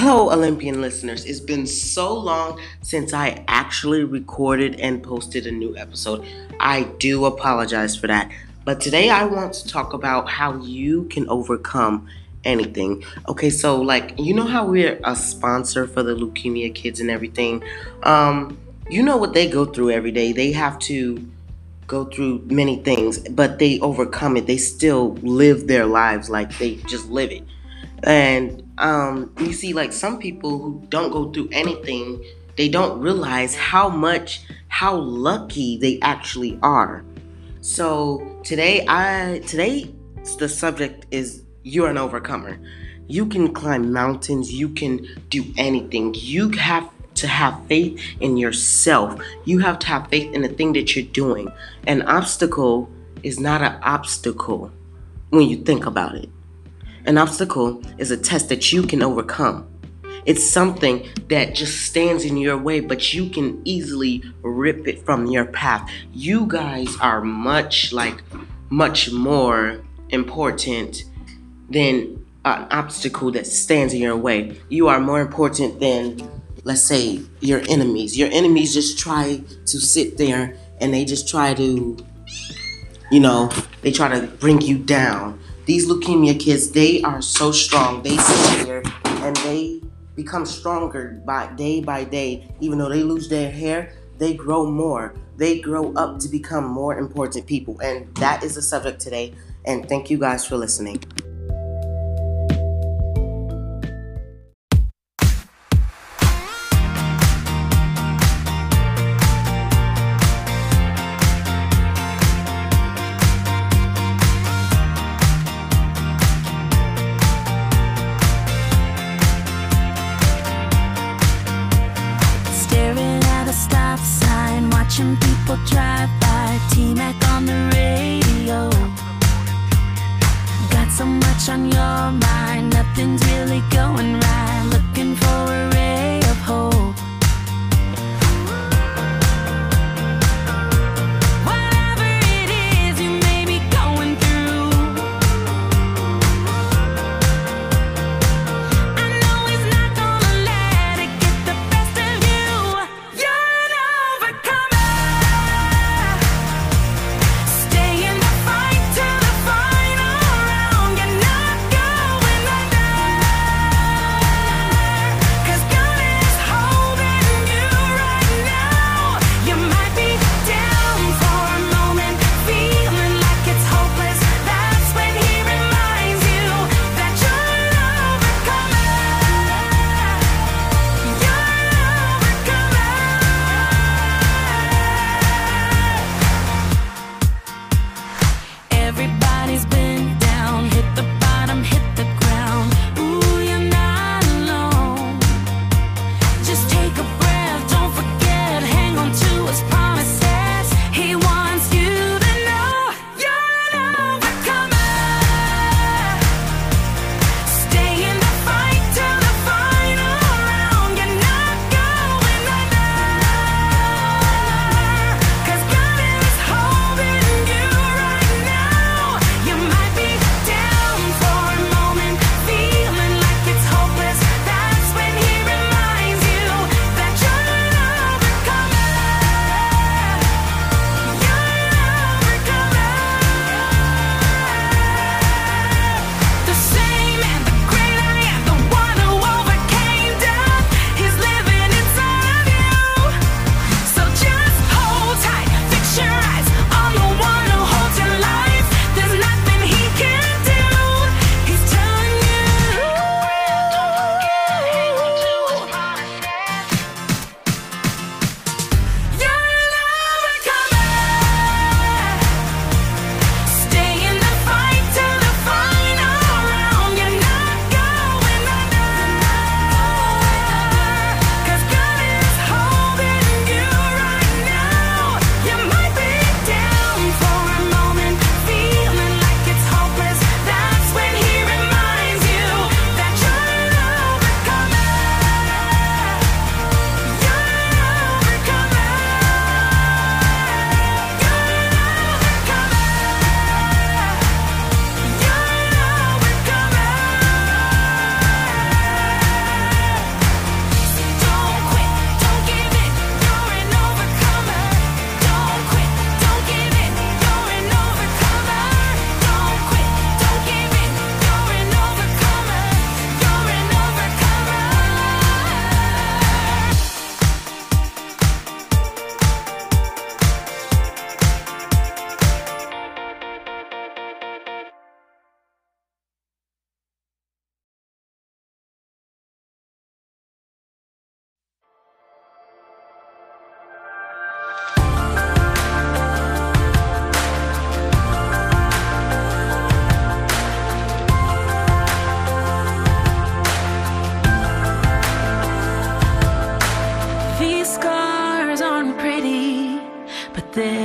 Hello, Olympian listeners. It's been so long since I actually recorded and posted a new episode. I do apologize for that. But today I want to talk about how you can overcome anything. Okay, so like you know how we're a sponsor for the leukemia kids and everything. Um, you know what they go through every day. They have to go through many things, but they overcome it. They still live their lives like they just live it. And um, you see, like some people who don't go through anything, they don't realize how much, how lucky they actually are. So today, I today the subject is you're an overcomer. You can climb mountains. You can do anything. You have to have faith in yourself. You have to have faith in the thing that you're doing. An obstacle is not an obstacle when you think about it. An obstacle is a test that you can overcome. It's something that just stands in your way, but you can easily rip it from your path. You guys are much like much more important than an obstacle that stands in your way. You are more important than, let's say, your enemies. Your enemies just try to sit there and they just try to, you know, they try to bring you down these leukemia kids, they are so strong. They sit here and they become stronger by day by day. Even though they lose their hair, they grow more. They grow up to become more important people. And that is the subject today. And thank you guys for listening.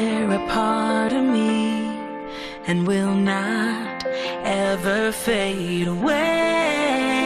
they're a part of me and will not ever fade away.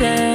better